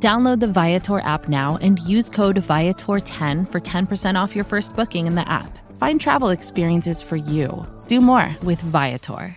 Download the Viator app now and use code Viator10 for 10% off your first booking in the app. Find travel experiences for you. Do more with Viator.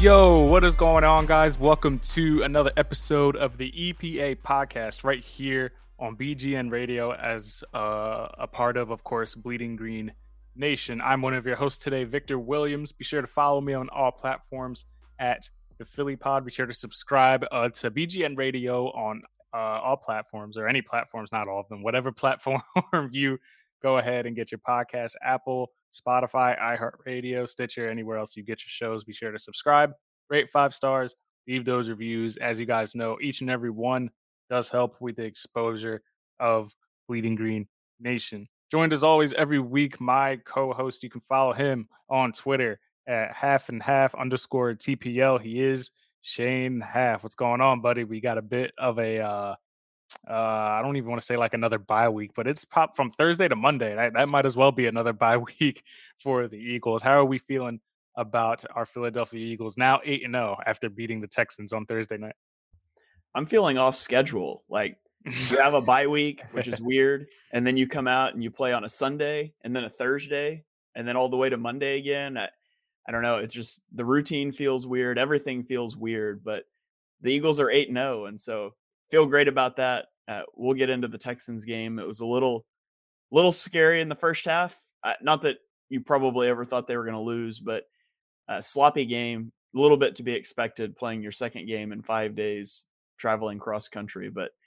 Yo, what is going on, guys? Welcome to another episode of the EPA podcast right here on BGN Radio as uh, a part of, of course, Bleeding Green Nation. I'm one of your hosts today, Victor Williams. Be sure to follow me on all platforms at the Philly Pod. Be sure to subscribe uh, to BGN Radio on uh, all platforms or any platforms, not all of them, whatever platform you go ahead and get your podcast Apple, Spotify, iHeartRadio, Stitcher, anywhere else you get your shows. Be sure to subscribe, rate five stars, leave those reviews. As you guys know, each and every one does help with the exposure of Bleeding Green Nation. Joined as always every week, my co host. You can follow him on Twitter at half and half underscore TPL. He is Shane Half. What's going on, buddy? We got a bit of a uh, uh, I don't even want to say like another bye week, but it's pop from Thursday to Monday. That, that might as well be another bye week for the Eagles. How are we feeling about our Philadelphia Eagles now 8 and 0 after beating the Texans on Thursday night? I'm feeling off schedule. Like you have a bye week, which is weird, and then you come out and you play on a Sunday and then a Thursday and then all the way to Monday again. I, I don't know. It's just the routine feels weird. Everything feels weird, but the Eagles are 8 and 0 and so feel great about that. Uh, we'll get into the Texans game. It was a little, little scary in the first half. Uh, not that you probably ever thought they were going to lose, but a sloppy game, a little bit to be expected playing your second game in five days, traveling cross country. But uh,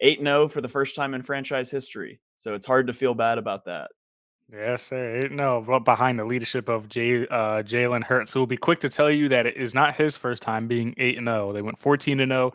eight uh, 0 for the first time in franchise history, so it's hard to feel bad about that. Yes, sir. No, but behind the leadership of Jay, uh, Jalen Hurts, who will be quick to tell you that it is not his first time being eight and zero. They went fourteen and zero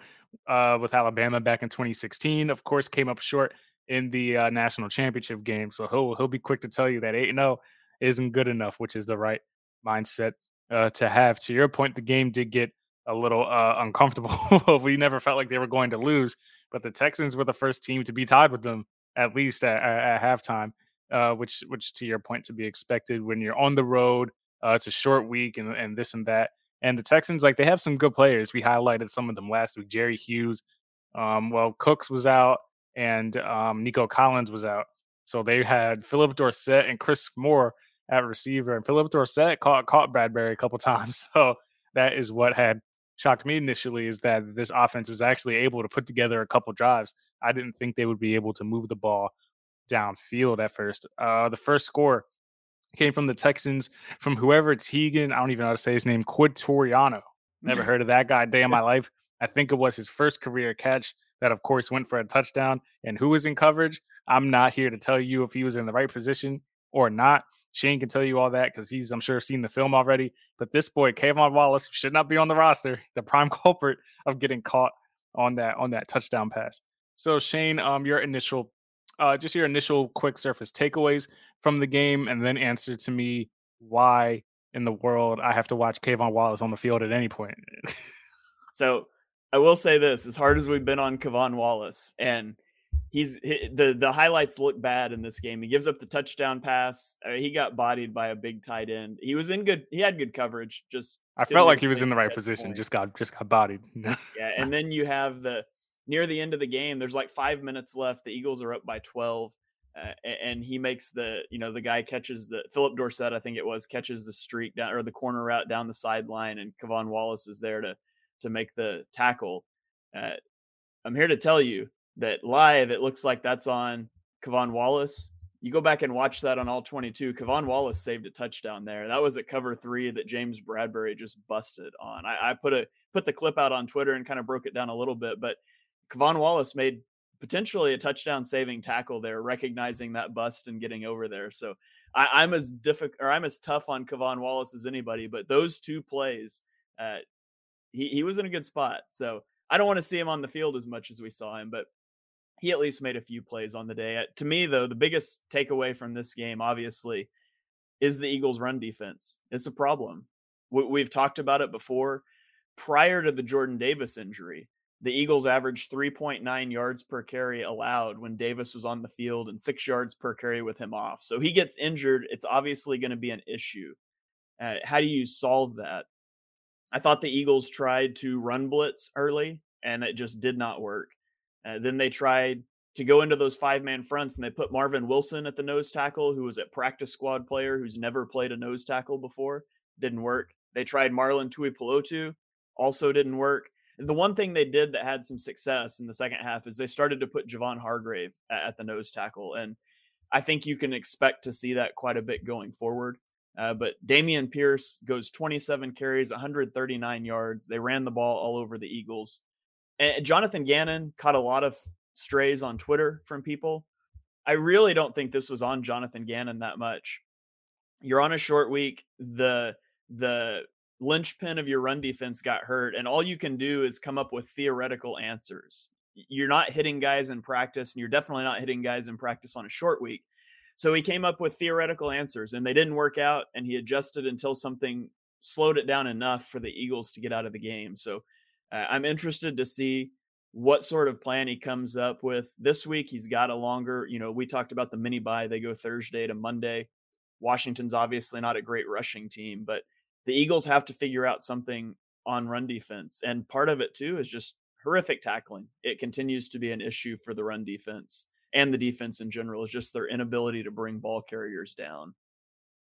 uh, with Alabama back in 2016. Of course, came up short in the uh, national championship game. So he'll he'll be quick to tell you that eight and zero isn't good enough, which is the right mindset uh, to have. To your point, the game did get a little uh, uncomfortable. we never felt like they were going to lose, but the Texans were the first team to be tied with them at least at, at, at halftime. Uh, which, which to your point, to be expected when you're on the road. Uh, it's a short week and, and this and that. And the Texans, like they have some good players. We highlighted some of them last week. Jerry Hughes, um, well, Cooks was out, and um, Nico Collins was out. So they had Philip Dorsett and Chris Moore at receiver, and Philip Dorsett caught caught Bradberry a couple times. So that is what had shocked me initially is that this offense was actually able to put together a couple drives. I didn't think they would be able to move the ball downfield at first. Uh, the first score came from the Texans from whoever Teagan. I don't even know how to say his name. Quitoriano. Never heard of that guy day in my life. I think it was his first career catch that, of course, went for a touchdown. And who was in coverage? I'm not here to tell you if he was in the right position or not. Shane can tell you all that because he's, I'm sure, seen the film already. But this boy, K'Von Wallace, should not be on the roster. The prime culprit of getting caught on that on that touchdown pass. So Shane, um, your initial, uh, just your initial quick surface takeaways from the game and then answer to me why in the world I have to watch K'Von Wallace on the field at any point. so I will say this: as hard as we've been on K'Von Wallace, and he's the the highlights look bad in this game. He gives up the touchdown pass. I mean, he got bodied by a big tight end. He was in good. He had good coverage. Just I felt like he was in the right position. Point. Just got just got bodied. yeah, and then you have the near the end of the game. There's like five minutes left. The Eagles are up by twelve. Uh, and he makes the you know the guy catches the Philip Dorsett I think it was catches the streak down or the corner route down the sideline and K'Von Wallace is there to to make the tackle. Uh, I'm here to tell you that live it looks like that's on K'Von Wallace. You go back and watch that on all 22. K'Von Wallace saved a touchdown there. That was at cover three that James Bradberry just busted on. I, I put a put the clip out on Twitter and kind of broke it down a little bit, but K'Von Wallace made potentially a touchdown saving tackle there, recognizing that bust and getting over there. So I, am as difficult or I'm as tough on K'Von Wallace as anybody, but those two plays, uh, he he was in a good spot. So I don't want to see him on the field as much as we saw him, but he at least made a few plays on the day. Uh, to me, though, the biggest takeaway from this game, obviously, is the Eagles' run defense. It's a problem. We've talked about it before. Prior to the Jordan Davis injury, the Eagles averaged 3.9 yards per carry allowed when Davis was on the field and six yards per carry with him off. So he gets injured. It's obviously going to be an issue. Uh, how do you solve that? I thought the Eagles tried to run blitz early and it just did not work. Uh, then they tried to go into those five man fronts and they put Marvin Wilson at the nose tackle, who was a practice squad player who's never played a nose tackle before. Didn't work. They tried Marlon Tuipulotu, also didn't work. The one thing they did that had some success in the second half is they started to put Javon Hargrave at, the nose tackle. And I think you can expect to see that quite a bit going forward. Uh, but Dameon Pierce goes 27 carries, 139 yards. They ran the ball all over the Eagles. And Jonathan Gannon caught a lot of strays on Twitter from people. I really don't think this was on Jonathan Gannon that much. You're on a short week. The the linchpin of your run defense got hurt, and all you can do is come up with theoretical answers. You're not hitting guys in practice, and you're definitely not hitting guys in practice on a short week. So he came up with theoretical answers, and they didn't work out, and he adjusted until something slowed it down enough for the Eagles to get out of the game. So uh, I'm interested to see what sort of plan he comes up with this week. He's got a longer, you know, we talked about the mini bye. They go Thursday to Monday. Washington's obviously not a great rushing team, but the Eagles have to figure out something on run defense. And part of it too is just horrific tackling. It continues to be an issue for the run defense and the defense in general is just their inability to bring ball carriers down.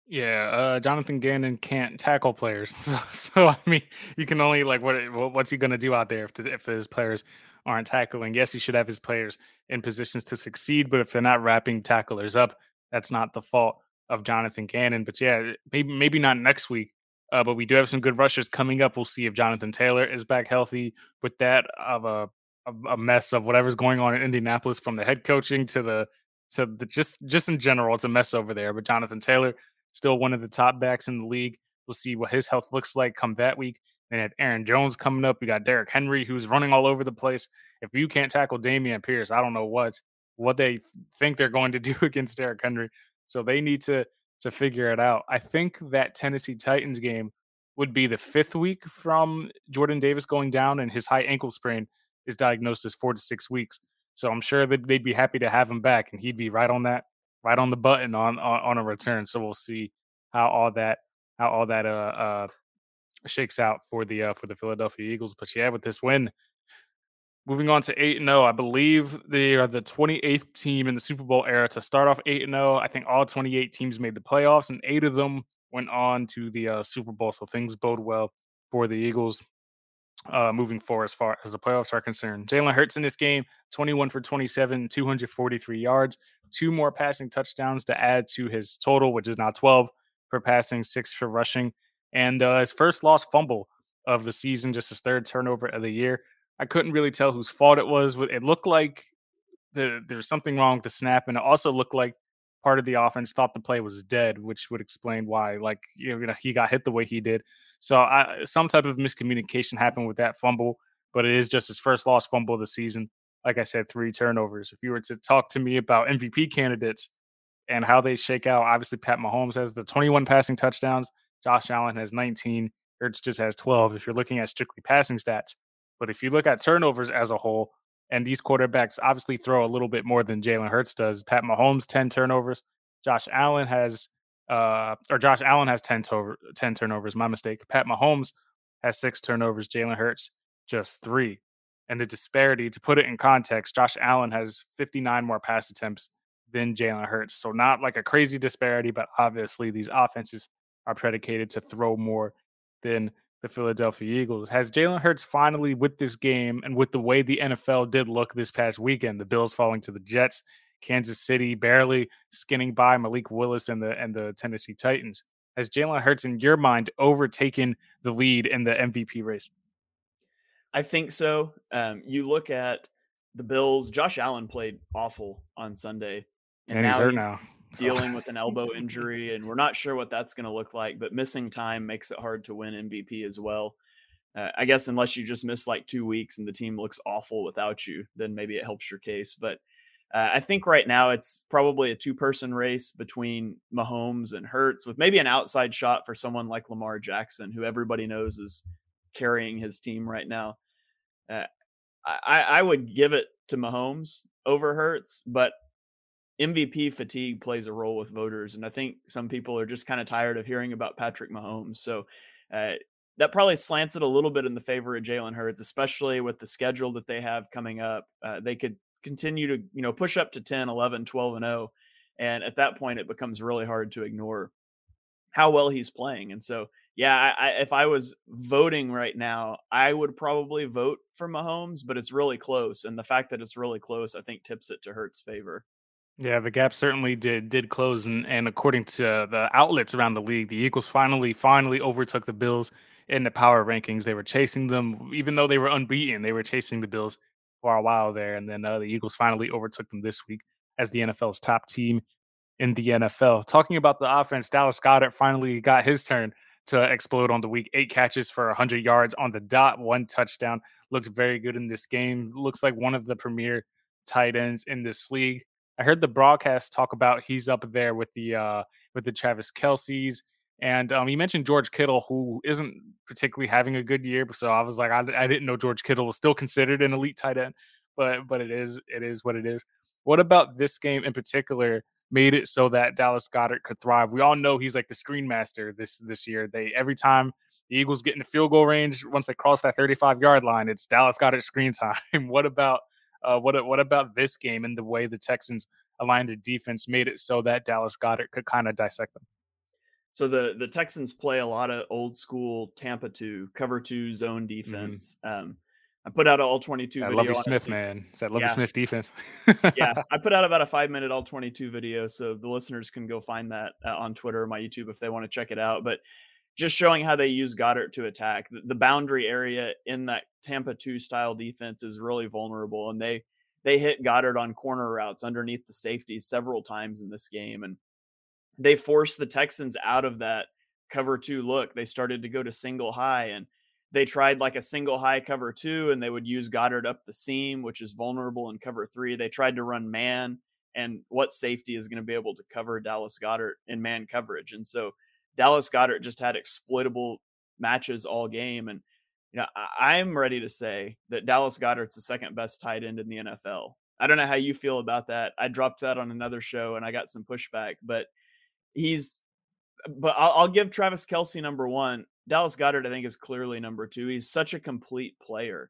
Yeah, uh, Jonathan Gannon can't tackle players, so, so, I mean, you can only like what what's he going to do out there if the, if his players aren't tackling? Yes, he should have his players in positions to succeed, but if they're not wrapping tacklers up, that's not the fault of Jonathan Gannon. But yeah, maybe maybe not next week, uh, but we do have some good rushers coming up. We'll see if Jonathan Taylor is back healthy with that of a a mess of whatever's going on in Indianapolis from the head coaching to the to the just just in general, it's a mess over there. But Jonathan Taylor still one of the top backs in the league. We'll see what his health looks like come that week. And had Aaron Jones coming up. We got Derrick Henry who's running all over the place. If you can't tackle Dameon Pierce, I don't know what what they think they're going to do against Derrick Henry. So they need to to figure it out. I think that Tennessee Titans game would be the fifth week from Jordan Davis going down, and his high ankle sprain is diagnosed as four to six weeks. So I'm sure that they'd be happy to have him back, and he'd be right on that, right on the button on on, on a return. So we'll see how all that how all that uh uh shakes out for the uh for the Philadelphia Eagles. But yeah, with this win, moving on to 8 0. I believe they are the 28th team in the Super Bowl era to start off 8 0. I think all 28 teams made the playoffs, and eight of them went on to the uh, Super Bowl. So things bode well for the Eagles uh, moving forward as far as the playoffs are concerned. Jalen Hurts in this game, 21 for 27, 243 yards, two more passing touchdowns to add to his total, which is now 12 for passing, six for rushing, and uh, his first lost fumble of the season, just his third turnover of the year. I couldn't really tell whose fault it was. It looked like the, there's something wrong with the snap, and it also looked like part of the offense thought the play was dead, which would explain why, like you know, he got hit the way he did. So I, some type of miscommunication happened with that fumble, but it is just his first lost fumble of the season. Like I said, three turnovers. If you were to talk to me about MVP candidates and how they shake out, obviously Pat Mahomes has the 21 passing touchdowns. Josh Allen has 19. Hurts just has 12. If you're looking at strictly passing stats, but if you look at turnovers as a whole, and these quarterbacks obviously throw a little bit more than Jalen Hurts does. Pat Mahomes, 10 turnovers. Josh Allen has uh or Josh Allen has 10, to- 10 turnovers. My mistake. Pat Mahomes has six turnovers. Jalen Hurts just three. And the disparity, to put it in context, Josh Allen has 59 more pass attempts than Jalen Hurts. So not like a crazy disparity, but obviously these offenses are predicated to throw more than the Philadelphia Eagles. Has Jalen Hurts finally, with this game and with the way the NFL did look this past weekend, the Bills falling to the Jets, Kansas City barely skinning by Malik Willis and the and the Tennessee Titans, has Jalen Hurts, in your mind, overtaken the lead in the MVP race? I think so. Um, you look at the Bills. Josh Allen played awful on Sunday, and, and now he's hurt now dealing with an elbow injury, and we're not sure what that's going to look like. But missing time makes it hard to win MVP as well. uh, I guess unless you just miss like two weeks and the team looks awful without you, then maybe it helps your case. But uh, I think right now it's probably a two person race between Mahomes and Hurts, with maybe an outside shot for someone like Lamar Jackson, who everybody knows is carrying his team right now. Uh, I, I would give it to Mahomes over Hurts, but MVP fatigue plays a role with voters. And I think some people are just kind of tired of hearing about Patrick Mahomes. So uh, that probably slants it a little bit in the favor of Jalen Hurts, especially with the schedule that they have coming up. Uh, they could continue to, you know, push up to 10, 11, 12 and 0. And at that point, it becomes really hard to ignore how well he's playing. And so, yeah, I, I, if I was voting right now, I would probably vote for Mahomes, but it's really close. And the fact that it's really close, I think, tips it to Hurts' favor. Yeah, the gap certainly did did close, and and according to the outlets around the league, the Eagles finally finally overtook the Bills in the power rankings. They were chasing them, even though they were unbeaten. They were chasing the Bills for a while there, and then uh, the Eagles finally overtook them this week as the NFL's top team in the NFL. Talking about the offense, Dallas Goedert finally got his turn to explode on the week. Eight catches for 100 yards on the dot, one touchdown. Looks very good in this game. Looks like one of the premier tight ends in this league. I heard the broadcast talk about he's up there with the uh, with the Travis Kelce's, And um, you mentioned George Kittle, who isn't particularly having a good year. So I was like, I, I didn't know George Kittle was still considered an elite tight end, but but it is it is what it is. What about this game in particular made it so that Dallas Goedert could thrive? We all know he's like the screen master this this year. They every time the Eagles get in the field goal range, once they cross that 35 yard line, it's Dallas Goedert screen time. what about uh, what what about this game and the way the Texans aligned the defense made it so that Dallas Goedert could kind of dissect them? So the the Texans play a lot of old school Tampa two cover two zone mm-hmm. defense. Mm-hmm. Um, I put out an all twenty two video. Lovie Smith, man. Is that Lovie yeah. Smith defense? yeah, I put out about a five minute all twenty two video, so the listeners can go find that uh, on Twitter or my YouTube if they want to check it out. But just showing how they use Goedert to attack the, the boundary area in that Tampa two style defense is really vulnerable, and they they hit Goedert on corner routes underneath the safeties several times in this game, and they forced the Texans out of that cover two look. They started to go to single high and they tried like a single high cover two and they would use Goedert up the seam, which is vulnerable in cover three. They tried to run man and what safety is going to be able to cover Dallas Goedert in man coverage. And so Dallas Goedert just had exploitable matches all game. And, you know, I'm ready to say that Dallas Goedert's the second best tight end in the NFL. I don't know how you feel about that. I dropped that on another show and I got some pushback, but he's but I'll, I'll, give Travis Kelce number one. Dallas Goedert, I think, is clearly number two. He's such a complete player.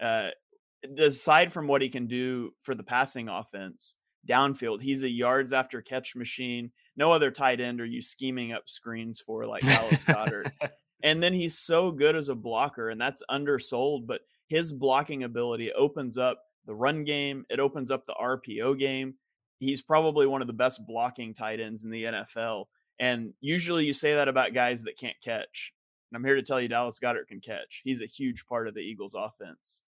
Uh, aside from what he can do for the passing offense downfield, he's a yards after catch machine. No other tight end are you scheming up screens for like Dallas Goedert. and then he's so good as a blocker, and that's undersold. But his blocking ability opens up the run game. It opens up the RPO game he's probably one of the best blocking tight ends in the NFL. And usually you say that about guys that can't catch. And I'm here to tell you Dallas Goedert can catch. He's a huge part of the Eagles offense.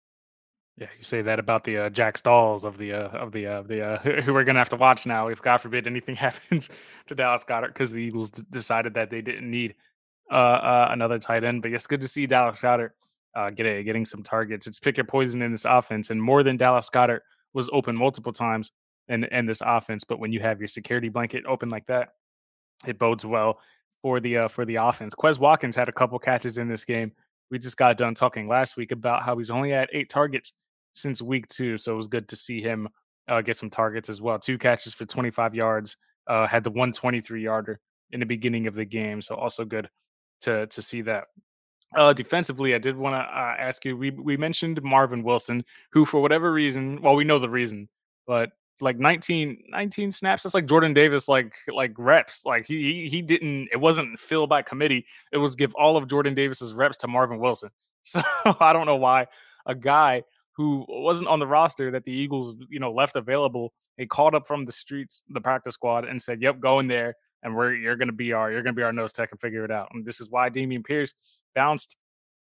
Yeah, you say that about the uh, Jack Stolls of the uh, of the uh, the uh, who we're gonna have to watch now if God forbid anything happens to Dallas Goedert because the Eagles d- decided that they didn't need uh, uh, another tight end. But it's good to see Dallas Goedert uh, get a, getting some targets. It's pick your poison in this offense, and more than Dallas Goedert was open multiple times in and this offense. But when you have your security blanket open like that, it bodes well for the uh, for the offense. Quez Watkins had a couple catches in this game. We just got done talking last week about how he's only had eight targets since week two, so it was good to see him uh, get some targets as well. Two catches for 25 yards. Uh, had the 123 yarder in the beginning of the game, so also good to to see that. Uh, defensively, I did want to uh, ask you. We we mentioned Marvin Wilson, who for whatever reason, well, we know the reason, but like 19, 19 snaps. That's like Jordan Davis, like like reps. Like he he didn't. It wasn't filled by committee. It was give all of Jordan Davis's reps to Marvin Wilson. So I don't know why a guy who wasn't on the roster that the Eagles you know left available. He called up from the streets, the practice squad, and said, "Yep, go in there, and we're you're gonna be our you're gonna be our nose tech and figure it out." And this is why Dameon Pierce bounced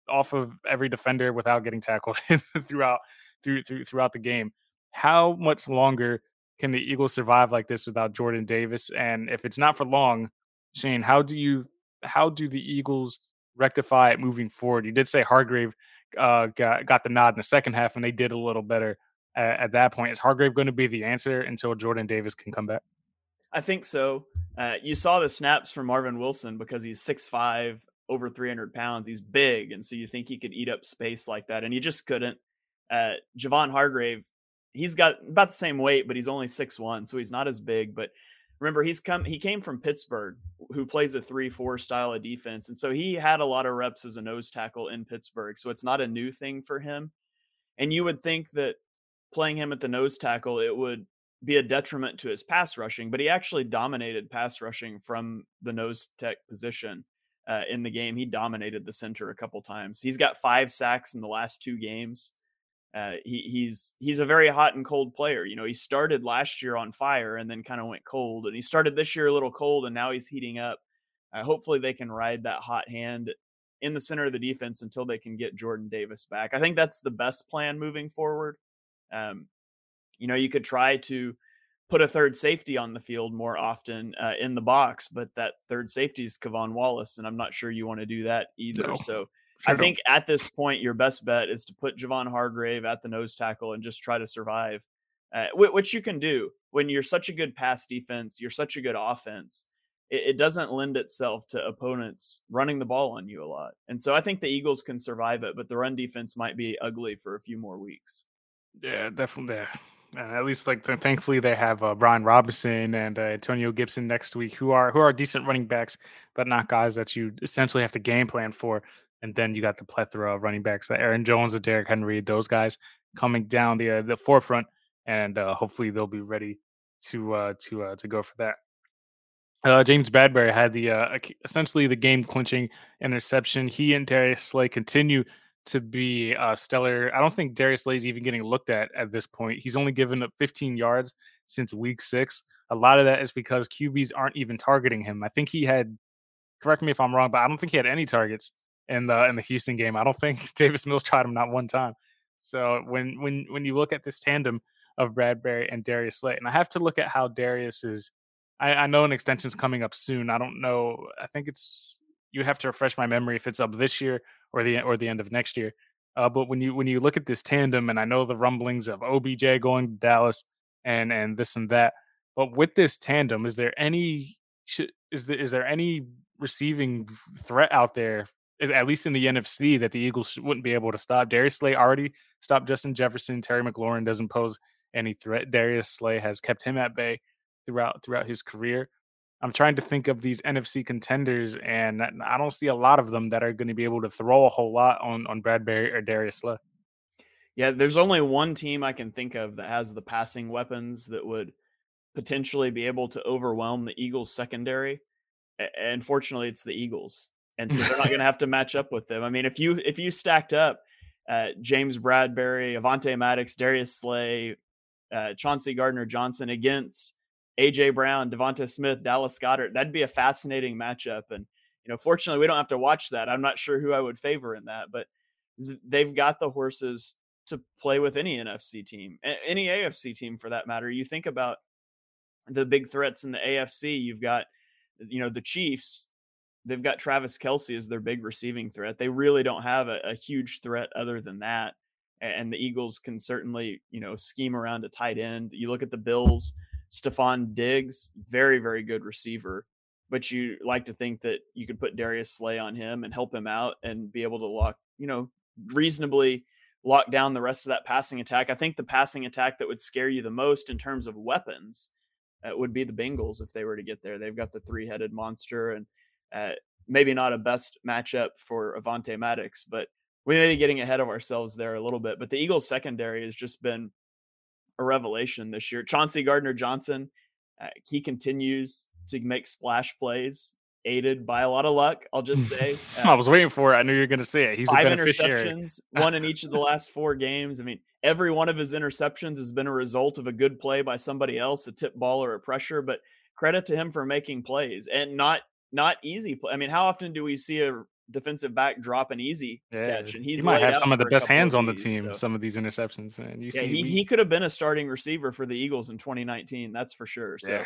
off of every defender without getting tackled throughout through, through throughout the game how much longer can the Eagles survive like this without Jordan Davis? And if it's not for long, Shane, how do you how do the Eagles rectify it moving forward? You did say Hargrave uh, got got the nod in the second half, and they did a little better at, at that point. Is Hargrave going to be the answer until Jordan Davis can come back? I think so. Uh, you saw the snaps from Marvin Wilson because he's six five, over 300 pounds. He's big. And so you think he could eat up space like that. And he just couldn't. Uh, Javon Hargrave, he's got about the same weight, but he's only six one, So he's not as big. But remember, he's come, he came from Pittsburgh, who plays a 3 4 style of defense. And so he had a lot of reps as a nose tackle in Pittsburgh. So it's not a new thing for him. And you would think that playing him at the nose tackle, it would be a detriment to his pass rushing, but he actually dominated pass rushing from the nose tech position uh, in the game. He dominated the center a couple times. He's got five sacks in the last two games. Uh, he, he's he's a very hot and cold player. You know, he started last year on fire and then kind of went cold, and he started this year a little cold, and now he's heating up. Uh, hopefully, they can ride that hot hand in the center of the defense until they can get Jordan Davis back. I think that's the best plan moving forward. Um, you know, you could try to put a third safety on the field more often uh, in the box, but that third safety is K'Von Wallace, and I'm not sure you want to do that either. No, so sure I think at this point, your best bet is to put Javon Hargrave at the nose tackle and just try to survive, uh, which you can do when you're such a good pass defense, you're such a good offense. It, it doesn't lend itself to opponents running the ball on you a lot, and so I think the Eagles can survive it, but the run defense might be ugly for a few more weeks. Yeah, definitely. Yeah uh, at least like th- thankfully they have uh, Brian Robinson and uh, Antonio Gibson next week, who are who are decent running backs, but not guys that you essentially have to game plan for. And then you got the plethora of running backs, like Aaron Jones and Derrick Henry, those guys coming down the uh, the forefront, and uh, hopefully they'll be ready to uh, to uh, to go for that. Uh, James Bradberry had the uh, essentially the game clinching interception. He and Darius Slay continue to be uh, stellar. I don't think Darius Slay is even getting looked at at this point. He's only given up 15 yards since week six. A lot of that is because QBs aren't even targeting him. I think he had, correct me if I'm wrong, but I don't think he had any targets in the in the Houston game. I don't think Davis Mills tried him not one time. So when when when you look at this tandem of Bradberry and Darius Slay, and I have to look at how Darius is. I, I know an extension's coming up soon. I don't know. I think it's you have to refresh my memory if it's up this year or the or the end of next year. Uh, but when you when you look at this tandem, and I know the rumblings of OBJ going to Dallas and and this and that, but with this tandem, is there any is there is there any receiving threat out there, at least in the NFC, that the Eagles wouldn't be able to stop? Darius Slay already stopped Justin Jefferson. Terry McLaurin doesn't pose any threat. Darius Slay has kept him at bay throughout throughout his career. I'm trying to think of these NFC contenders, and I don't see a lot of them that are going to be able to throw a whole lot on on Bradberry or Darius Slay. Yeah, there's only one team I can think of that has the passing weapons that would potentially be able to overwhelm the Eagles secondary. And fortunately, it's the Eagles, and so they're not going to have to match up with them. I mean, if you if you stacked up uh, James Bradberry, Avante Maddox, Darius Slay, uh, Chauncey Gardner Johnson against AJ Brown, Devonta Smith, Dallas Goedert. That'd be a fascinating matchup. And, you know, fortunately, we don't have to watch that. I'm not sure who I would favor in that, but th- they've got the horses to play with any NFC team, a- any AFC team for that matter. You think about the big threats in the AFC, you've got, you know, the Chiefs. They've got Travis Kelce as their big receiving threat. They really don't have a, a huge threat other than that. And the Eagles can certainly, you know, scheme around a tight end. You look at the Bills Stefon Diggs, very, very good receiver. But you like to think that you could put Darius Slay on him and help him out and be able to lock, you know, reasonably lock down the rest of that passing attack. I think the passing attack that would scare you the most in terms of weapons uh, would be the Bengals if they were to get there. They've got the three headed monster and uh, maybe not a best matchup for Avante Maddox, but we may be getting ahead of ourselves there a little bit. But the Eagles secondary has just been a revelation this year. Chauncey Gardner Johnson, uh, he continues to make splash plays, aided by a lot of luck. I'll just say. Uh, I was waiting for it. I knew you were going to say it. He's five interceptions, one in each of the last four games. I mean, every one of his interceptions has been a result of a good play by somebody else, a tip ball or a pressure. But credit to him for making plays and not not easy play. I mean, how often do we see a defensive back drop an easy yeah. catch, and he's he might have some of the best hands on the team. So. Some of these interceptions, man. You yeah, see, he, he could have been a starting receiver for the Eagles in 2019. That's for sure. So. Yeah.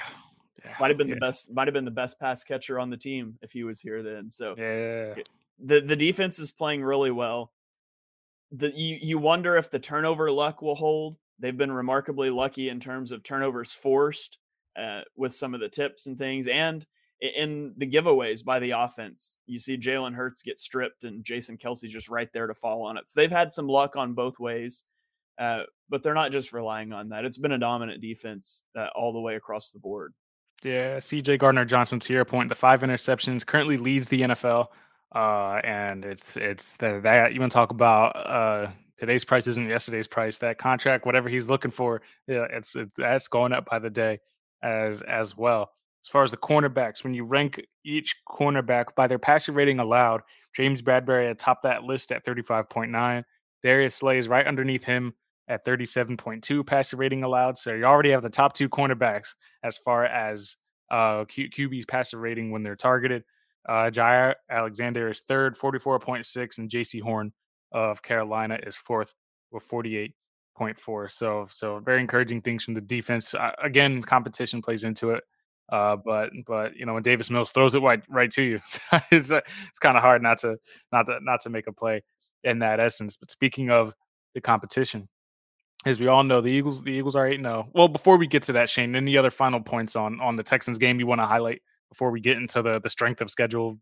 Yeah, might have been the best might have been the best pass catcher on the team if he was here then so yeah the the defense is playing really well. The you you wonder if the turnover luck will hold. They've been remarkably lucky in terms of turnovers forced uh, with some of the tips and things, and in the giveaways by the offense. You see Jalen Hurts get stripped, and Jason Kelce just right there to fall on it. So they've had some luck on both ways, uh, but they're not just relying on that. It's been a dominant defense uh, all the way across the board. Yeah, CJ Gardner Johnson, to your point, the five interceptions currently leads the NFL. Uh, and it's it's that, that you want to talk about uh, today's price isn't yesterday's price. That contract, whatever he's looking for, yeah, it's, it's that's going up by the day as as well. As far as the cornerbacks, when you rank each cornerback by their passing rating allowed, James Bradberry atop that list at 35.9. Darius Slay is right underneath him at 37.2 passer rating allowed. So you already have the top two cornerbacks as far as uh, Q- QB's passer rating when they're targeted. Uh, Jaire Alexander is third, 44.6, and Jaycee Horn of Carolina is fourth with 48.4. So, so very encouraging things from the defense. Uh, again, competition plays into it. Uh, but but you know when Davis Mills throws it right right to you, it's uh, it's kind of hard not to not to not to make a play in that essence. But speaking of the competition, as we all know, the Eagles the Eagles are eight zero. Oh. Well, before we get to that, Shane, any other final points on on the Texans game you want to highlight before we get into the the strength of schedule?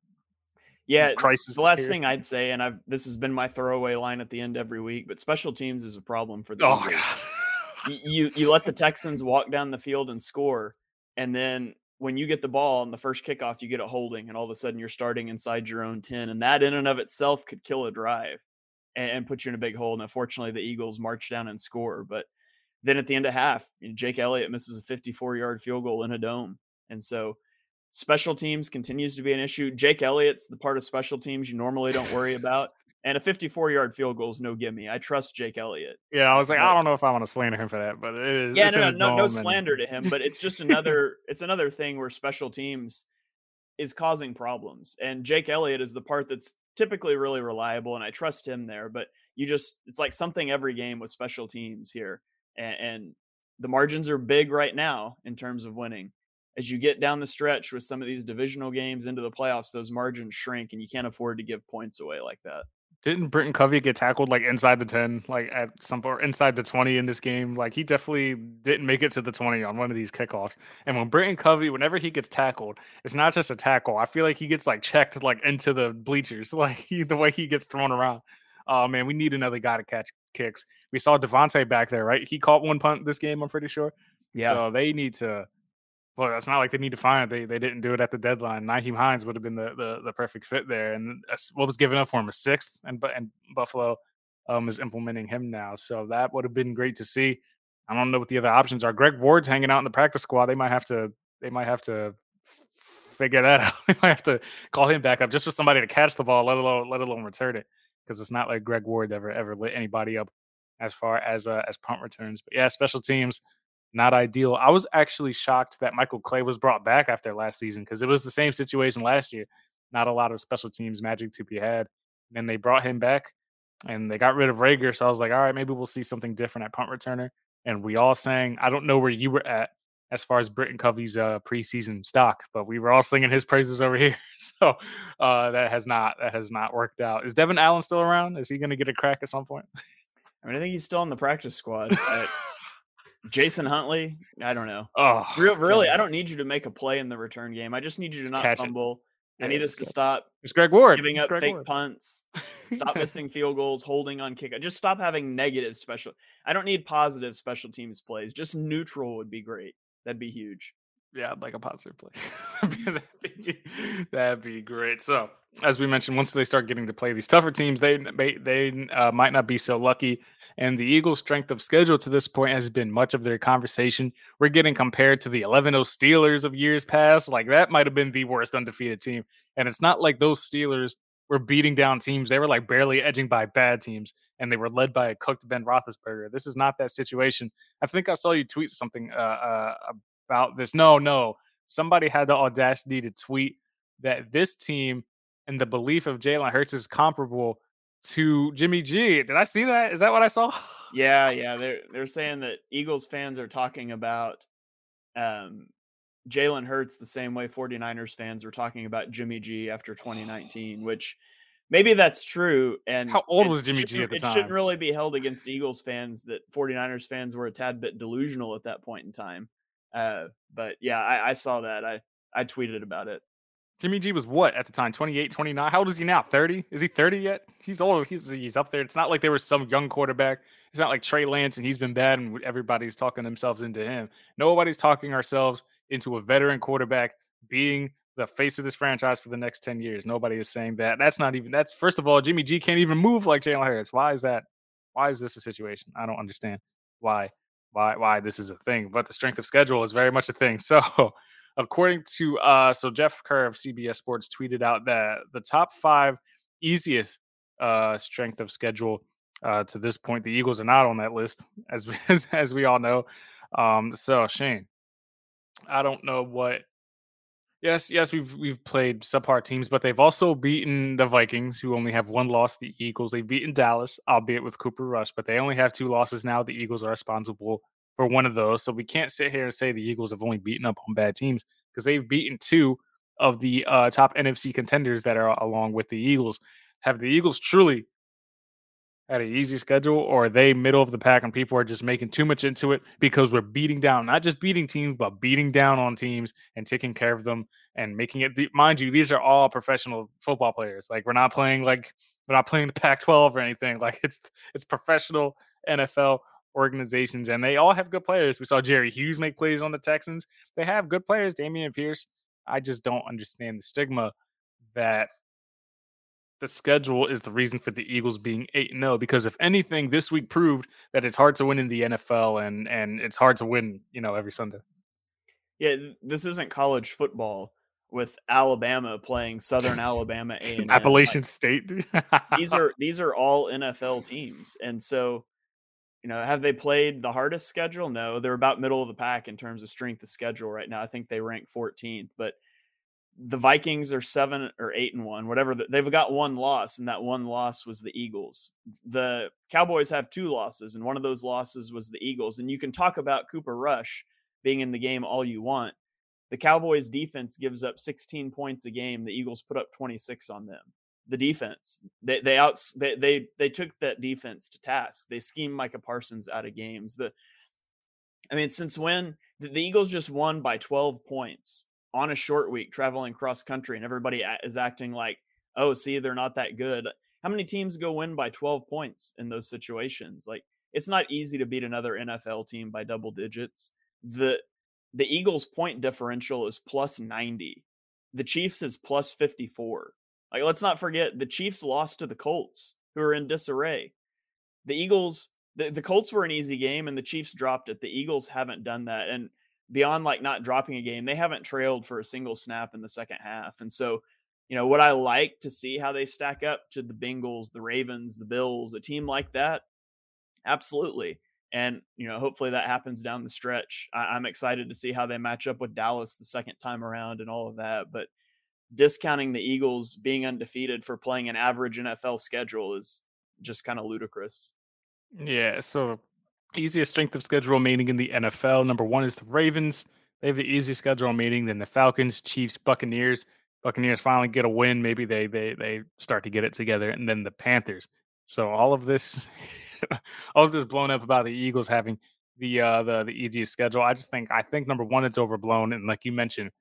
Yeah, crisis. The last here? thing I'd say, and I've this has been my throwaway line at the end every week, but special teams is a problem for the oh, Eagles. you you let the Texans walk down the field and score, and then when you get the ball on the first kickoff, you get a holding, and all of a sudden you're starting inside your own ten, and that in and of itself could kill a drive and, and put you in a big hole. And unfortunately, the Eagles march down and score. But then at the end of half, Jake Elliott misses a 54 yard field goal in a dome. And so special teams continues to be an issue. Jake Elliott's the part of special teams you normally don't worry about. And a 54 yard field goal is no gimme. I trust Jake Elliott. Yeah, I was like, but, I don't know if I want to slander him for that, but it is. Yeah, no, no, no, no slander to him, but it's just another. it's another thing where special teams is causing problems, and Jake Elliott is the part that's typically really reliable, and I trust him there. But you just, it's like something every game with special teams here, and, and the margins are big right now in terms of winning. As you get down the stretch with some of these divisional games into the playoffs, those margins shrink, and you can't afford to give points away like that. Didn't Britton Covey get tackled like inside the 10, like at some or inside the 20 in this game? Like he definitely didn't make it to the 20 on one of these kickoffs. And when Britton Covey, whenever he gets tackled, it's not just a tackle. I feel like he gets like checked like into the bleachers, like he, the way he gets thrown around. Oh man, we need another guy to catch kicks. We saw Davante back there, right? He caught one punt this game, I'm pretty sure. Yeah. So they need to it's not like they need to find it. They they didn't do it at the deadline. Nyheim Hines would have been the, the, the perfect fit there. And what was given up for him a sixth, and and Buffalo um, is implementing him now. So that would have been great to see. I don't know what the other options are. Greg Ward's hanging out in the practice squad. They might have to they might have to figure that out. they might have to call him back up just for somebody to catch the ball, let alone let alone return it. Because it's not like Greg Ward ever ever lit anybody up as far as uh, as punt returns. But yeah, special teams not ideal. I was actually shocked that Michael Clay was brought back after last season because it was the same situation last year. Not a lot of special teams magic to be had. And then they brought him back and they got rid of Reagor. So I was like, all right, maybe we'll see something different at punt returner. And we all sang, I don't know where you were at as far as Britton Covey's uh, preseason stock, but we were all singing his praises over here. So uh, that has not that has not worked out. Is Devin Allen still around? Is he going to get a crack at some point? I mean, I think he's still on the practice squad. Jason Huntley, I don't know. Oh, Real, really, I don't need you to make a play in the return game. I just need you to not fumble. I need us to stop. It's Greg Ward giving up fake Ward. punts. Stop missing field goals, holding on kick. Just stop having negative special. I don't need positive special teams plays. Just neutral would be great. That'd be huge. Yeah, like a positive play. that'd, be, that'd be great. So, as we mentioned, once they start getting to play these tougher teams, they they, they uh, might not be so lucky. And the Eagles' strength of schedule to this point has been much of their conversation. We're getting compared to the 11 0 Steelers of years past. Like that might have been the worst undefeated team. And it's not like those Steelers were beating down teams. They were like barely edging by bad teams, and they were led by a cooked Ben Roethlisberger. This is not that situation. I think I saw you tweet something uh, uh, about this. No, no. Somebody had the audacity to tweet that this team and the belief of Jalen Hurts is comparable to Jimmy G. Did I see that? Is that what I saw? Yeah, yeah. They're they're saying that Eagles fans are talking about um, Jalen Hurts the same way 49ers fans were talking about Jimmy G after 2019, which maybe that's true. And how old was Jimmy G at the it time? It shouldn't really be held against Eagles fans that 49ers fans were a tad bit delusional at that point in time. Uh, but yeah, I, I saw that. I I tweeted about it. Jimmy G was what at the time? 28, 29. How old is he now? 30? Is he 30 yet? He's old. He's he's up there. It's not like there was some young quarterback. It's not like Trey Lance and he's been bad and everybody's talking themselves into him. Nobody's talking ourselves into a veteran quarterback being the face of this franchise for the next 10 years. Nobody is saying that. That's not even that's first of all, Jimmy G can't even move like Jalen Hurts. Why is that? Why is this a situation? I don't understand why why why this is a thing. But the strength of schedule is very much a thing. So according to uh so Jeff Kerr of CBS Sports tweeted out that the top five easiest uh strength of schedule uh to this point. The Eagles are not on that list, as as, as we all know. Um so Shane, I don't know what Yes, yes, we've we've played subpar teams, but they've also beaten the Vikings, who only have one loss. The Eagles, they've beaten Dallas, albeit with Cooper Rush, but they only have two losses now. The Eagles are responsible for one of those, so we can't sit here and say the Eagles have only beaten up on bad teams because they've beaten two of the uh, top NFC contenders that are along with the Eagles. Have the Eagles truly had an easy schedule, or are they middle of the pack and people are just making too much into it because we're beating down, not just beating teams, but beating down on teams and taking care of them and making it. Mind you, these are all professional football players. Like we're not playing like we're not playing the Pac-12 or anything. Like it's it's professional NFL organizations, and they all have good players. We saw Jerry Hughes make plays on the Texans. They have good players, Dameon Pierce. I just don't understand the stigma that the schedule is the reason for the Eagles being 8 0 because if anything this week proved that it's hard to win in the NFL and and it's hard to win, you know, every Sunday. Yeah, this isn't college football with Alabama playing Southern Alabama A and Appalachian like, State. these are these are all NFL teams. And so, you know, have they played the hardest schedule? No, they're about middle of the pack in terms of strength of schedule right now. I think they rank 14th, but the Vikings are seven or eight and one, whatever. They've got one loss, and that one loss was the Eagles. The Cowboys have two losses, and one of those losses was the Eagles. And you can talk about Cooper Rush being in the game all you want. The Cowboys defense gives up 16 points a game. The Eagles put up 26 on them. The defense, they they outs they they they took that defense to task. They schemed Micah Parsons out of games. The I mean, since when the, the Eagles just won by 12 points on a short week traveling cross country and everybody is acting like, oh, see, they're not that good. How many teams go win by 12 points in those situations? Like, it's not easy to beat another NFL team by double digits. The the Eagles point differential is plus 90. The Chiefs is plus 54. Like let's not forget the Chiefs lost to the Colts who are in disarray. The Eagles the, the Colts were an easy game and the Chiefs dropped it. The Eagles haven't done that and beyond like not dropping a game, they haven't trailed for a single snap in the second half. And so, you know, what I like to see how they stack up to the Bengals, the Ravens, the Bills, a team like that. Absolutely. And, you know, hopefully that happens down the stretch. I- am excited to see how they match up with Dallas the second time around and all of that. But discounting the Eagles being undefeated for playing an average NFL schedule is just kind of ludicrous. Yeah. So easiest strength of schedule remaining in the NFL. Number one is the Ravens. They have the easiest schedule remaining. Then the Falcons, Chiefs, Buccaneers. Buccaneers finally get a win. Maybe they they they start to get it together, and then the Panthers. So all of this, all of this blown up about the Eagles having the uh the the easiest schedule. I just think I think number one it's overblown, and like you mentioned,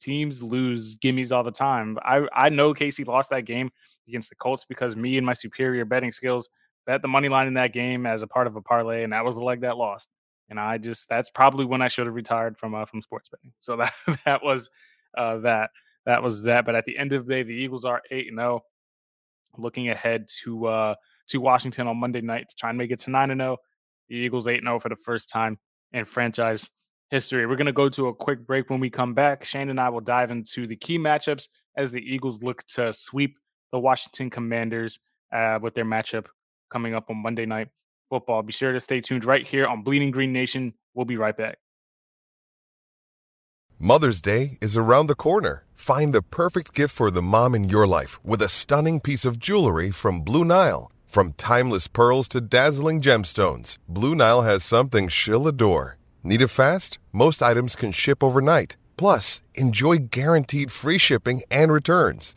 teams lose gimmies all the time. I I know KC lost that game against the Colts because me and my superior betting skills bet the money line in that game as a part of a parlay, and that was the leg that lost. And I just that's probably when I should have retired from uh, from sports betting. So that that was uh, that that was that. But at the end of the day, the Eagles are eight and zero. Oh, looking ahead to uh to Washington on Monday night to try and make it to nine and zero. Oh. The Eagles eight and zero oh for the first time in franchise history. We're gonna go to a quick break. When we come back, Shane and I will dive into the key matchups as the Eagles look to sweep the Washington Commanders uh, with their matchup coming up on Monday Night Football. Be sure to stay tuned right here on Bleeding Green Nation. We'll be right back. Mother's Day is around the corner. Find the perfect gift for the mom in your life with a stunning piece of jewelry from Blue Nile. From timeless pearls to dazzling gemstones, Blue Nile has something she'll adore. Need it fast? Most items can ship overnight. Plus, enjoy guaranteed free shipping and returns.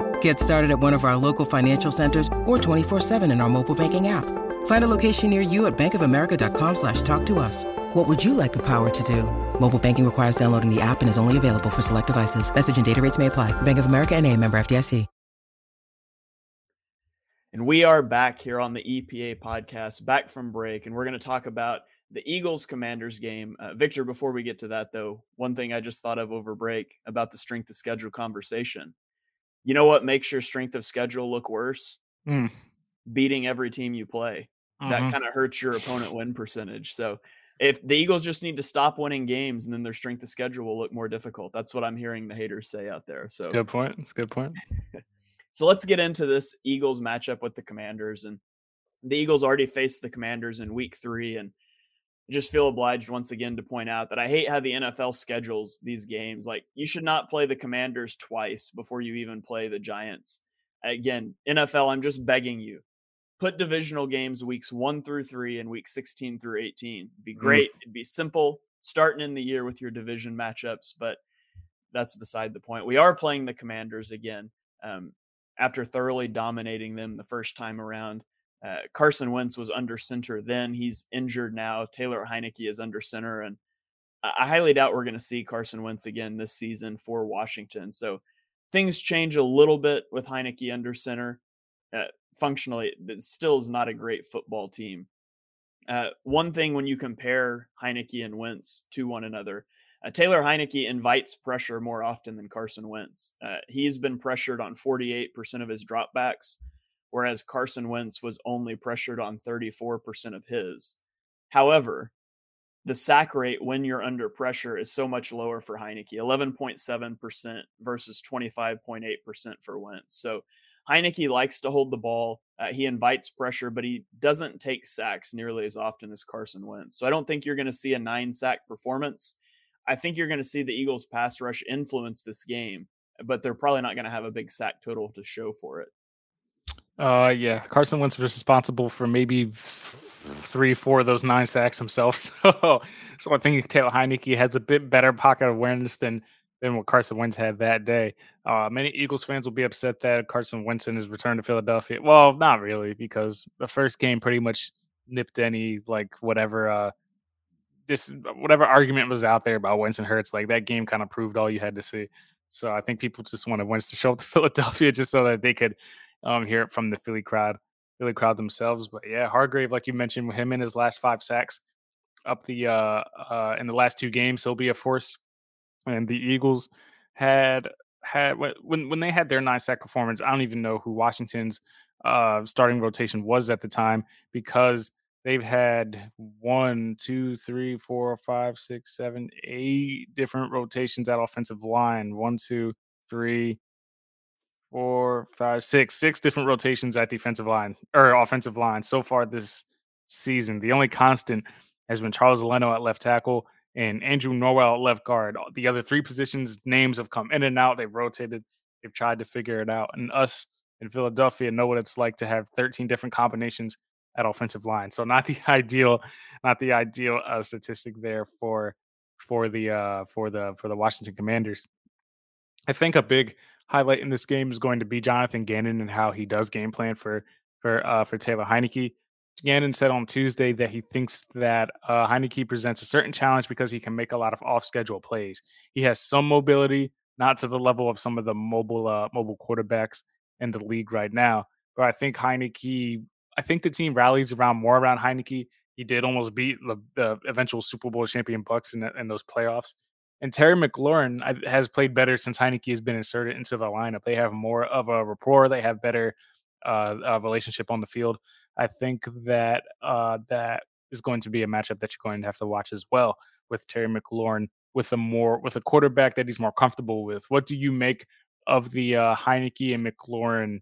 Get started at one of our local financial centers or 24-7 in our mobile banking app. Find a location near you at bankofamerica.com slash talk to us. What would you like the power to do? Mobile banking requires downloading the app and is only available for select devices. Message and data rates may apply. Bank of America and a member FDIC. And we are back here on the EPA podcast, back from break, and we're going to talk about the Eagles Commanders game. Uh, Victor, before we get to that, though, one thing I just thought of over break about the strength of schedule conversation. You know what makes your strength of schedule look worse? Mm. Beating every team you play. Mm-hmm. That kind of hurts your opponent win percentage. So if the Eagles just need to stop winning games and then their strength of schedule will look more difficult. That's what I'm hearing the haters say out there. So good point. It's a good point. so let's get into this Eagles matchup with the Commanders. And the Eagles already faced the Commanders in week three. And just feel obliged once again to point out that I hate how the NFL schedules these games. Like you should not play the Commanders twice before you even play the Giants. Again, NFL, I'm just begging you put divisional games weeks one through three and week 16 through 18. It'd be great. Mm. It'd be simple starting in the year with your division matchups, but that's beside the point. We are playing the Commanders again um, after thoroughly dominating them the first time around. Uh, Carson Wentz was under center then. He's injured now. Taylor Heinicke is under center. And I highly doubt we're going to see Carson Wentz again this season for Washington. So things change a little bit with Heinicke under center. Uh, functionally, it still is not a great football team. Uh, one thing when you compare Heinicke and Wentz to one another, uh, Taylor Heinicke invites pressure more often than Carson Wentz. Uh, he's been pressured on 48% of his dropbacks, whereas Carson Wentz was only pressured on 34% of his. However, the sack rate when you're under pressure is so much lower for Heinicke 11.7% versus 25.8% for Wentz. So Heinicke likes to hold the ball. Uh, he invites pressure, but he doesn't take sacks nearly as often as Carson Wentz. So I don't think you're going to see a nine sack performance. I think you're going to see the Eagles pass rush influence this game, but they're probably not going to have a big sack total to show for it. Uh, yeah, Carson Wentz was responsible for maybe three, four of those nine sacks himself. So, so I think Taylor Heinicke has a bit better pocket awareness than than what Carson Wentz had that day. Uh, many Eagles fans will be upset that Carson Wentz in his return to Philadelphia. Well, not really, because the first game pretty much nipped any like whatever uh this whatever argument was out there about Wentz and Hurts. Like that game kind of proved all you had to see. So I think people just wanted Wentz to show up to Philadelphia just so that they could um, hear it from the Philly crowd, Philly crowd themselves. But yeah, Hargrave, like you mentioned, with him in his last five sacks up the uh, uh in the last two games, he'll be a force and the Eagles had had when when they had their nine sack performance. I don't even know who Washington's uh, starting rotation was at the time because they've had one, two, three, four, five, six, seven, eight different rotations at offensive line. One, two, three, four, five, six, six different rotations at defensive line or offensive line so far this season. The only constant has been Charles Leno at left tackle and Andrew Norwell at left guard. The other three positions names have come in and out. They've rotated. They've tried to figure it out. And us in Philadelphia know what it's like to have 13 different combinations at offensive line. So not the ideal, not the ideal uh, statistic there for for the uh, for the for the Washington Commanders. I think a big highlight in this game is going to be Jonathan Gannon and how he does game plan for for uh, for Taylor Heinicke. Gannon said on Tuesday that he thinks that uh, Heinicke presents a certain challenge because he can make a lot of off-schedule plays. He has some mobility, not to the level of some of the mobile uh, mobile quarterbacks in the league right now. But I think Heinicke, I think the team rallies around more around Heinicke. He did almost beat the, the eventual Super Bowl champion Bucks in, the, in those playoffs. And Terry McLaurin has played better since Heinicke has been inserted into the lineup. They have more of a rapport. They have better uh, relationship on the field. I think that uh, that is going to be a matchup that you're going to have to watch as well with Terry McLaurin with a more with a quarterback that he's more comfortable with. What do you make of the uh, Heinicke and McLaurin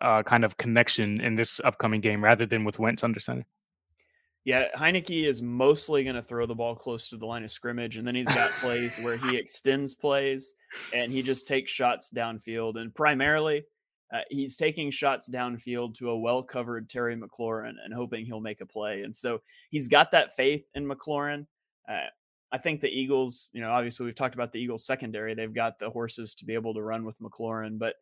uh, kind of connection in this upcoming game rather than with Wentz under center. Yeah, Heinicke is mostly going to throw the ball close to the line of scrimmage, and then he's got plays where he extends plays and he just takes shots downfield. And primarily, uh, he's taking shots downfield to a well covered Terry McLaurin and hoping he'll make a play. And so he's got that faith in McLaurin. Uh, I think the Eagles, you know, obviously we've talked about the Eagles secondary. They've got the horses to be able to run with McLaurin, but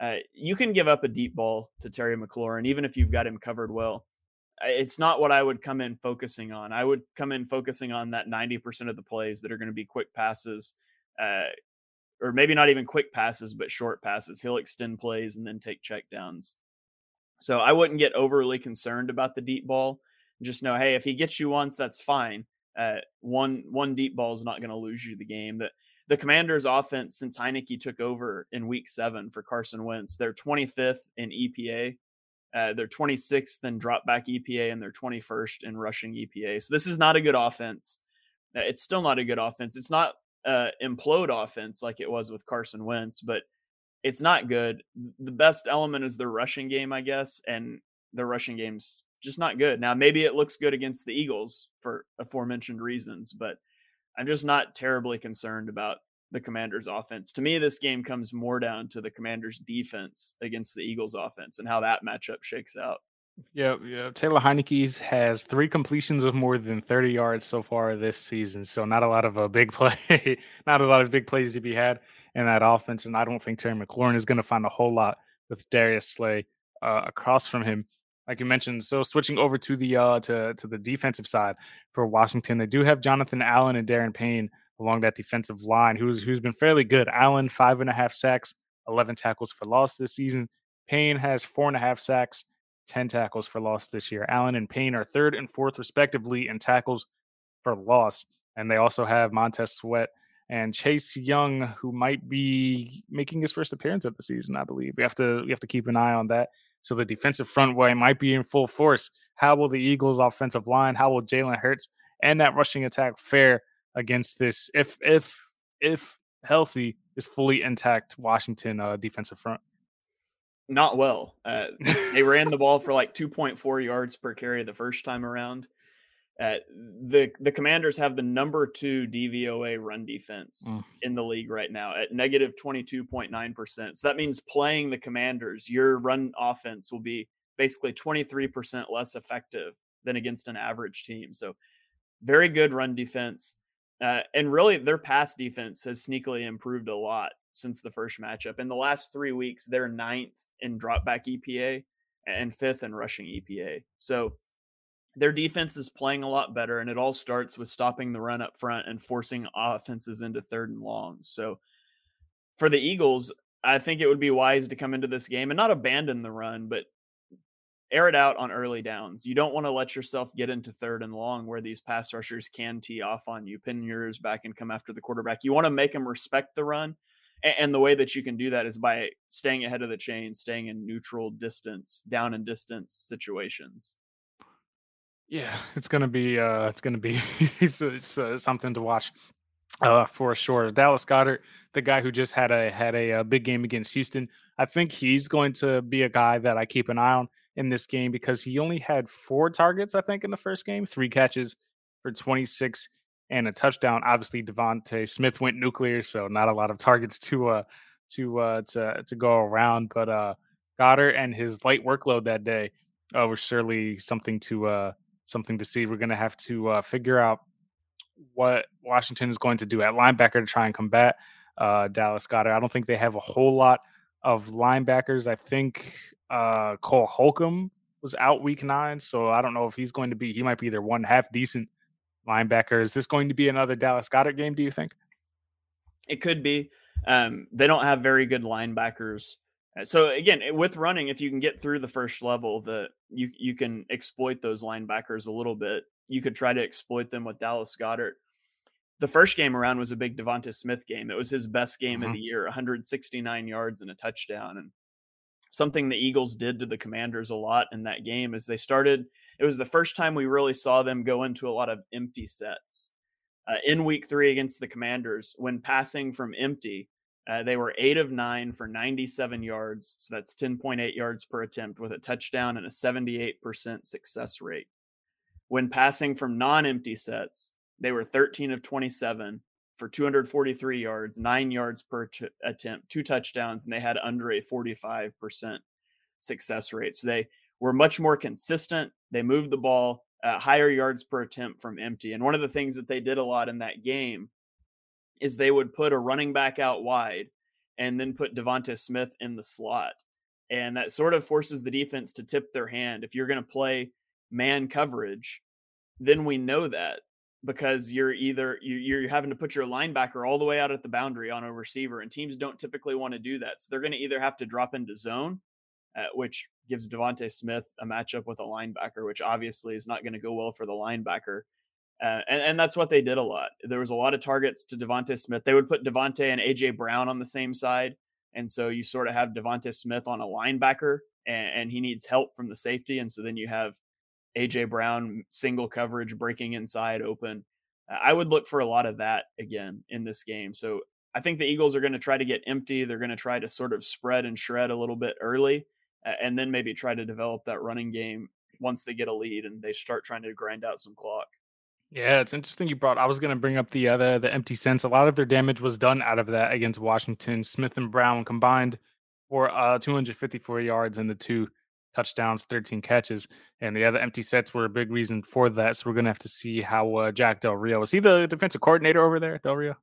uh, you can give up a deep ball to Terry McLaurin, even if you've got him covered well. It's not what I would come in focusing on. I would come in focusing on that 90% of the plays that are going to be quick passes, uh, or maybe not even quick passes, but short passes. He'll extend plays and then take checkdowns. So I wouldn't get overly concerned about the deep ball. Just know, hey, if he gets you once, that's fine. Uh, one one deep ball is not going to lose you the game. But the Commanders' offense since Heinicke took over in Week Seven for Carson Wentz, they're 25th in EPA. Uh, they're 26th in drop back EPA, and they're 21st in rushing EPA. So this is not a good offense. Uh, it's still not a good offense. It's not uh, implode offense like it was with Carson Wentz, but it's not good. The best element is the rushing game, I guess, and the rushing game's just not good. Now, maybe it looks good against the Eagles for aforementioned reasons, but I'm just not terribly concerned about the Commanders' offense. To me, this game comes more down to the Commanders' defense against the Eagles' offense and how that matchup shakes out. Yeah, yeah. Taylor Heinicke has three completions of more than 30 yards so far this season. So not a lot of a big play, not a lot of big plays to be had in that offense. And I don't think Terry McLaurin is going to find a whole lot with Darius Slay uh, across from him. Like you mentioned, so switching over to the uh, to to the defensive side for Washington, they do have Jonathan Allen and Daron Payne along that defensive line, who's who's been fairly good. Allen five and a half sacks, eleven tackles for loss this season. Payne has four and a half sacks, 10 tackles for loss this year. Allen and Payne are third and fourth, respectively, in tackles for loss. And they also have Montez Sweat and Chase Young, who might be making his first appearance of the season, I believe. We have to we have to keep an eye on that. So the defensive front way might be in full force. How will the Eagles' offensive line, how will Jalen Hurts and that rushing attack fare against this if if if healthy is fully intact Washington uh, defensive front? not well. Uh, they ran the ball for like 2.4 yards per carry the first time around. Uh, the the Commanders have the number two DVOA run defense mm. in the league right now at negative 22.9 percent. So that means playing the Commanders, your run offense will be basically 23 percent less effective than against an average team. So very good run defense. Uh, and really, their pass defense has sneakily improved a lot since the first matchup. In the last three weeks, they're ninth in dropback EPA and fifth in rushing EPA. So their defense is playing a lot better, and it all starts with stopping the run up front and forcing offenses into third and long. So for the Eagles, I think it would be wise to come into this game and not abandon the run, but air it out on early downs. You don't want to let yourself get into third and long where these pass rushers can tee off on you, pin yours back and come after the quarterback. You want to make them respect the run and the way that you can do that is by staying ahead of the chain, staying in neutral distance, down and distance situations. Yeah, it's gonna be uh, it's gonna be it's, it's uh, something to watch uh, for sure. Dallas Goedert, the guy who just had a had a, a, uh, big game against Houston, I think he's going to be a guy that I keep an eye on in this game because he only had four targets, I think, in the first game, three catches for 26 and a touchdown. Obviously, DeVonta Smith went nuclear, so not a lot of targets to uh to uh to to go around. But uh Goedert and his light workload that day uh, was surely something to uh something to see. We're gonna have to uh, figure out what Washington is going to do at linebacker to try and combat uh, Dallas Goedert. I don't think they have a whole lot of linebackers. I think uh, Cole Holcomb was out week nine, so I don't know if he's going to be. He might be their one half decent linebacker. Is this going to be another Dallas Goedert game? Do you think? It could be. Um, they don't have very good linebackers. Uh, so again, with running, if you can get through the first level, the you you can exploit those linebackers a little bit. You could try to exploit them with Dallas Goedert. The first game around was a big DeVonta Smith game. It was his best game mm-hmm. of the year, 169 yards and a touchdown. And something the Eagles did to the Commanders a lot in that game is they started. It was the first time we really saw them go into a lot of empty sets. Uh, in week three against the Commanders, when passing from empty, Uh, they were eight of nine for 97 yards. So that's 10.8 yards per attempt with a touchdown and a 78% success rate. When passing from non empty sets, they were 13 of 27 for 243 yards, nine yards per t- attempt, two touchdowns, and they had under a 45% success rate. So they were much more consistent. They moved the ball higher yards per attempt from empty. And one of the things that they did a lot in that game is they would put a running back out wide and then put DeVonta Smith in the slot. And that sort of forces the defense to tip their hand. If you're going to play man coverage, then we know that because you're either you're having to put your linebacker all the way out at the boundary on a receiver, and teams don't typically want to do that. So they're going to either have to drop into zone, uh, which gives DeVonta Smith a matchup with a linebacker, which obviously is not going to go well for the linebacker. Uh, and, and that's what they did a lot. There was a lot of targets to DeVonta Smith. They would put DeVonta and AJ Brown on the same side. And so you sort of have DeVonta Smith on a linebacker and, and he needs help from the safety. And so then you have AJ Brown single coverage breaking inside open. I would look for a lot of that again in this game. So I think the Eagles are going to try to get empty. They're going to try to sort of spread and shred a little bit early and then maybe try to develop that running game once they get a lead and they start trying to grind out some clock. Yeah, it's interesting you brought. I was going to bring up the other the empty sense. A lot of their damage was done out of that against Washington. Smith and Brown combined for uh 254 yards and the two touchdowns, 13 catches, and the other empty sets were a big reason for that. So we're going to have to see how uh, Jack Del Rio is. He the defensive coordinator over there, Del Rio?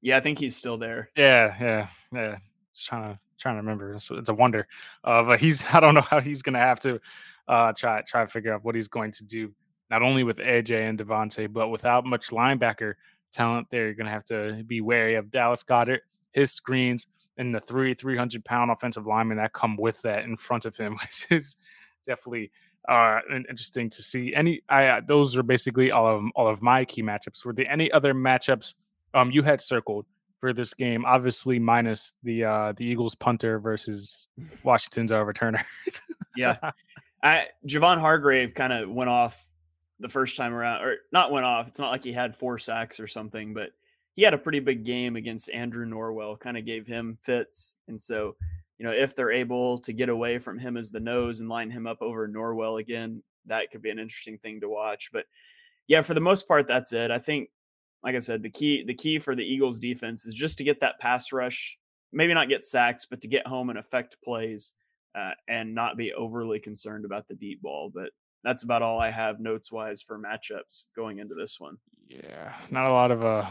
Yeah, I think he's still there. Yeah, yeah, yeah. Just trying to trying to remember. So it's a wonder. Uh, but he's I don't know how he's going to have to uh, try try to figure out what he's going to do not only with AJ and DeVonta, but without much linebacker talent, they're going to have to be wary of Dallas Goedert, his screens, and the three 300 pound offensive linemen that come with that in front of him, which is definitely uh, interesting to see. Any, I uh, those are basically all of all of my key matchups. Were there any other matchups um you had circled for this game? Obviously, minus the uh the Eagles punter versus Washington's uh, returner. yeah, I Javon Hargrave kind of went off the first time around, or not went off. It's not like he had four sacks or something, but he had a pretty big game against Andrew Norwell, kind of gave him fits. And so, you know, if they're able to get away from him as the nose and line him up over Norwell again, that could be an interesting thing to watch. But yeah, for the most part, that's it. I think, like I said, the key the key for the Eagles defense is just to get that pass rush, maybe not get sacks, but to get home and affect plays. Uh, and not be overly concerned about the deep ball. But that's about all I have notes wise for matchups going into this one. Yeah, not a lot of uh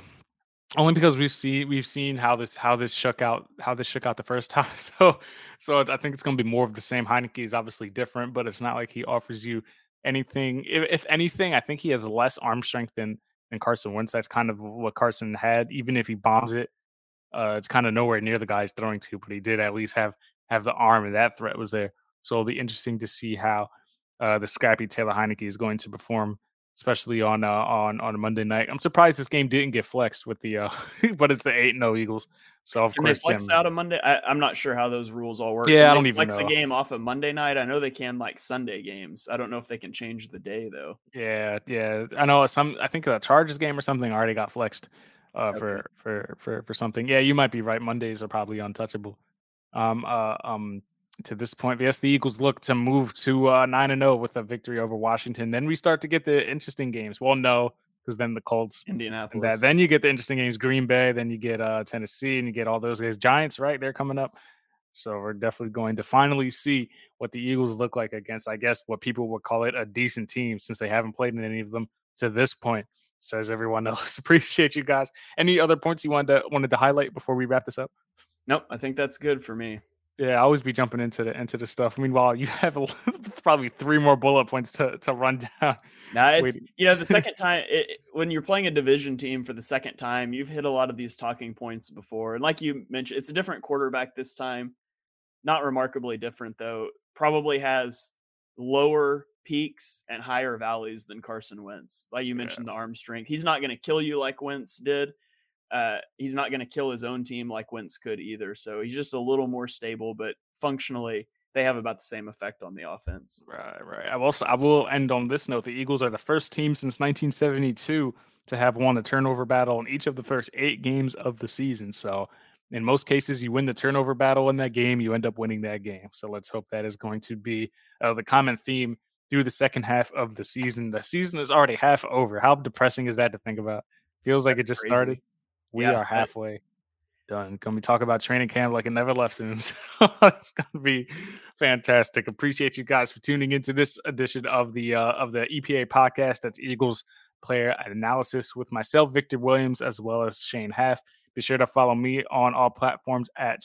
only because we've seen we've seen how this how this shook out how this shook out the first time. So so I think it's going to be more of the same. Heinicke is obviously different, but it's not like he offers you anything. If, if anything, I think he has less arm strength than than Carson Wentz. That's kind of what Carson had. Even if he bombs it, uh, it's kind of nowhere near the guys throwing to, but he did at least have have the arm, and that threat was there. So it'll be interesting to see how uh, the scrappy Taylor Heinicke is going to perform, especially on uh, on on a Monday night. I'm surprised this game didn't get flexed with the, uh, but it's the eight no Eagles. So of Can course, they flex them, out of Monday. I, am not sure how those rules all work. Yeah, I don't even flex know. a game off of Monday night. I know they can like Sunday games. I don't know if they can change the day though. Yeah, yeah. I know some. I think the Chargers game or something already got flexed uh, Okay. for for for for something. Yeah, you might be right. Mondays are probably untouchable. Um, uh, um, to this point, yes, the Eagles look to move to uh, nine and zero with a victory over Washington. Then we start to get the interesting games. Well, no, because then the Colts Indianapolis. that. Then you get the interesting games. Green Bay. Then you get uh, Tennessee, and you get all those guys. Giants, right? They're coming up. So we're definitely going to finally see what the Eagles look like against, I guess, what people would call it a decent team, since they haven't played in any of them to this point. Says everyone else. Appreciate you guys. Any other points you wanted to wanted to highlight before we wrap this up? nope, I think that's good for me. Yeah, I always be jumping into the into the stuff. Meanwhile, you have a, probably three more bullet points to to run down. Now it's you know the second time it, when you're playing a division team for the second time, you've hit a lot of these talking points before, and like you mentioned, it's a different quarterback this time. Not remarkably different though. Probably has lower peaks and higher valleys than Carson Wentz. Like you Yeah. mentioned, the arm strength. He's not going to kill you like Wentz did. Uh, he's not going to kill his own team like Wentz could either. So he's just a little more stable, but functionally, they have about the same effect on the offense. Right, right. I will I will end on this note. The Eagles are the first team since 1972 to have won a turnover battle in each of the first eight games of the season. So in most cases, you win the turnover battle in that game, you end up winning that game. So let's hope that is going to be uh, the common theme through the second half of the season. The season is already half over. How depressing is that to think about? Feels like That's it just crazy. started. We yeah, are halfway done. Can we talk about training camp like it never left soon? it's gonna be fantastic. Appreciate you guys for tuning into this edition of the uh, of the EPA podcast. That's Eagles player analysis with myself, Victor Williams, as well as Shane Half. Be sure to follow me on all platforms at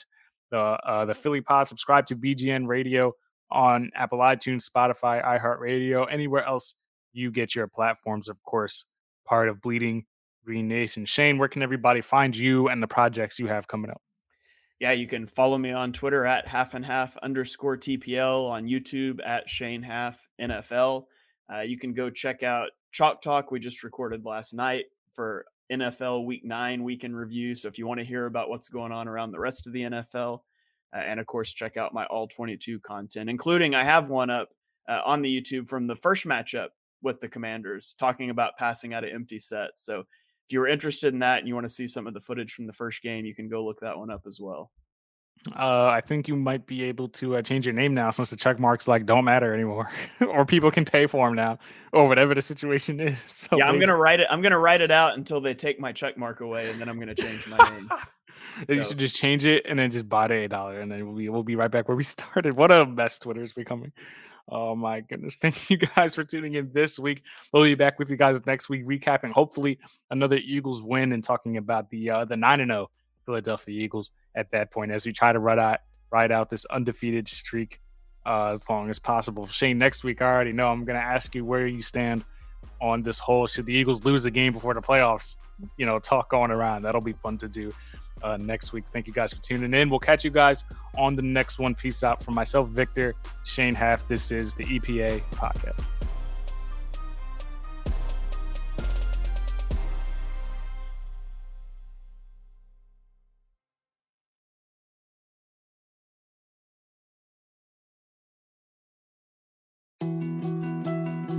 the uh, the Philly Pod. Subscribe to BGN Radio on Apple iTunes, Spotify, iHeartRadio, anywhere else you get your platforms. Of course, part of Bleeding Green Nation. Shane, where can everybody find you and the projects you have coming up? Yeah, you can follow me on Twitter at half and half underscore TPL, on YouTube at Shane Half NFL. Uh, you can go check out Chalk Talk we just recorded last night for NFL Week Nine weekend review. So if you want to hear about what's going on around the rest of the NFL, uh, and of course check out my All 22 content, including I have one up uh, on the YouTube from the first matchup with the Commanders, talking about passing out of empty sets. So if you're interested in that and you want to see some of the footage from the first game, you can go look that one up as well. Uh, I think you might be able to uh, change your name now since the check marks like don't matter anymore, or people can pay for them now, or whatever the situation is. So yeah, I'm gonna write it. I'm gonna write it out until they take my check mark away, and then I'm gonna change my name. so. You should just change it and then just buy it a dollar, and then we'll be we'll be right back where we started. What a mess Twitter is becoming. Oh my goodness. Thank you guys for tuning in this week. We'll be back with you guys next week, recapping hopefully another Eagles win and talking about the uh the 9 and 0 Philadelphia Eagles at that point as we try to ride out ride out this undefeated streak uh, as long as possible. Shane, next week I already know I'm going to ask you where you stand on this whole should the Eagles lose a game before the playoffs. You know, talk going around. That'll be fun to do uh, next week. Thank you guys for tuning in. We'll catch you guys on the next one. Peace out from myself, Victor, Shane Half. This is the EPA podcast.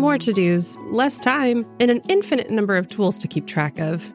More to dos, less time, and an infinite number of tools to keep track of.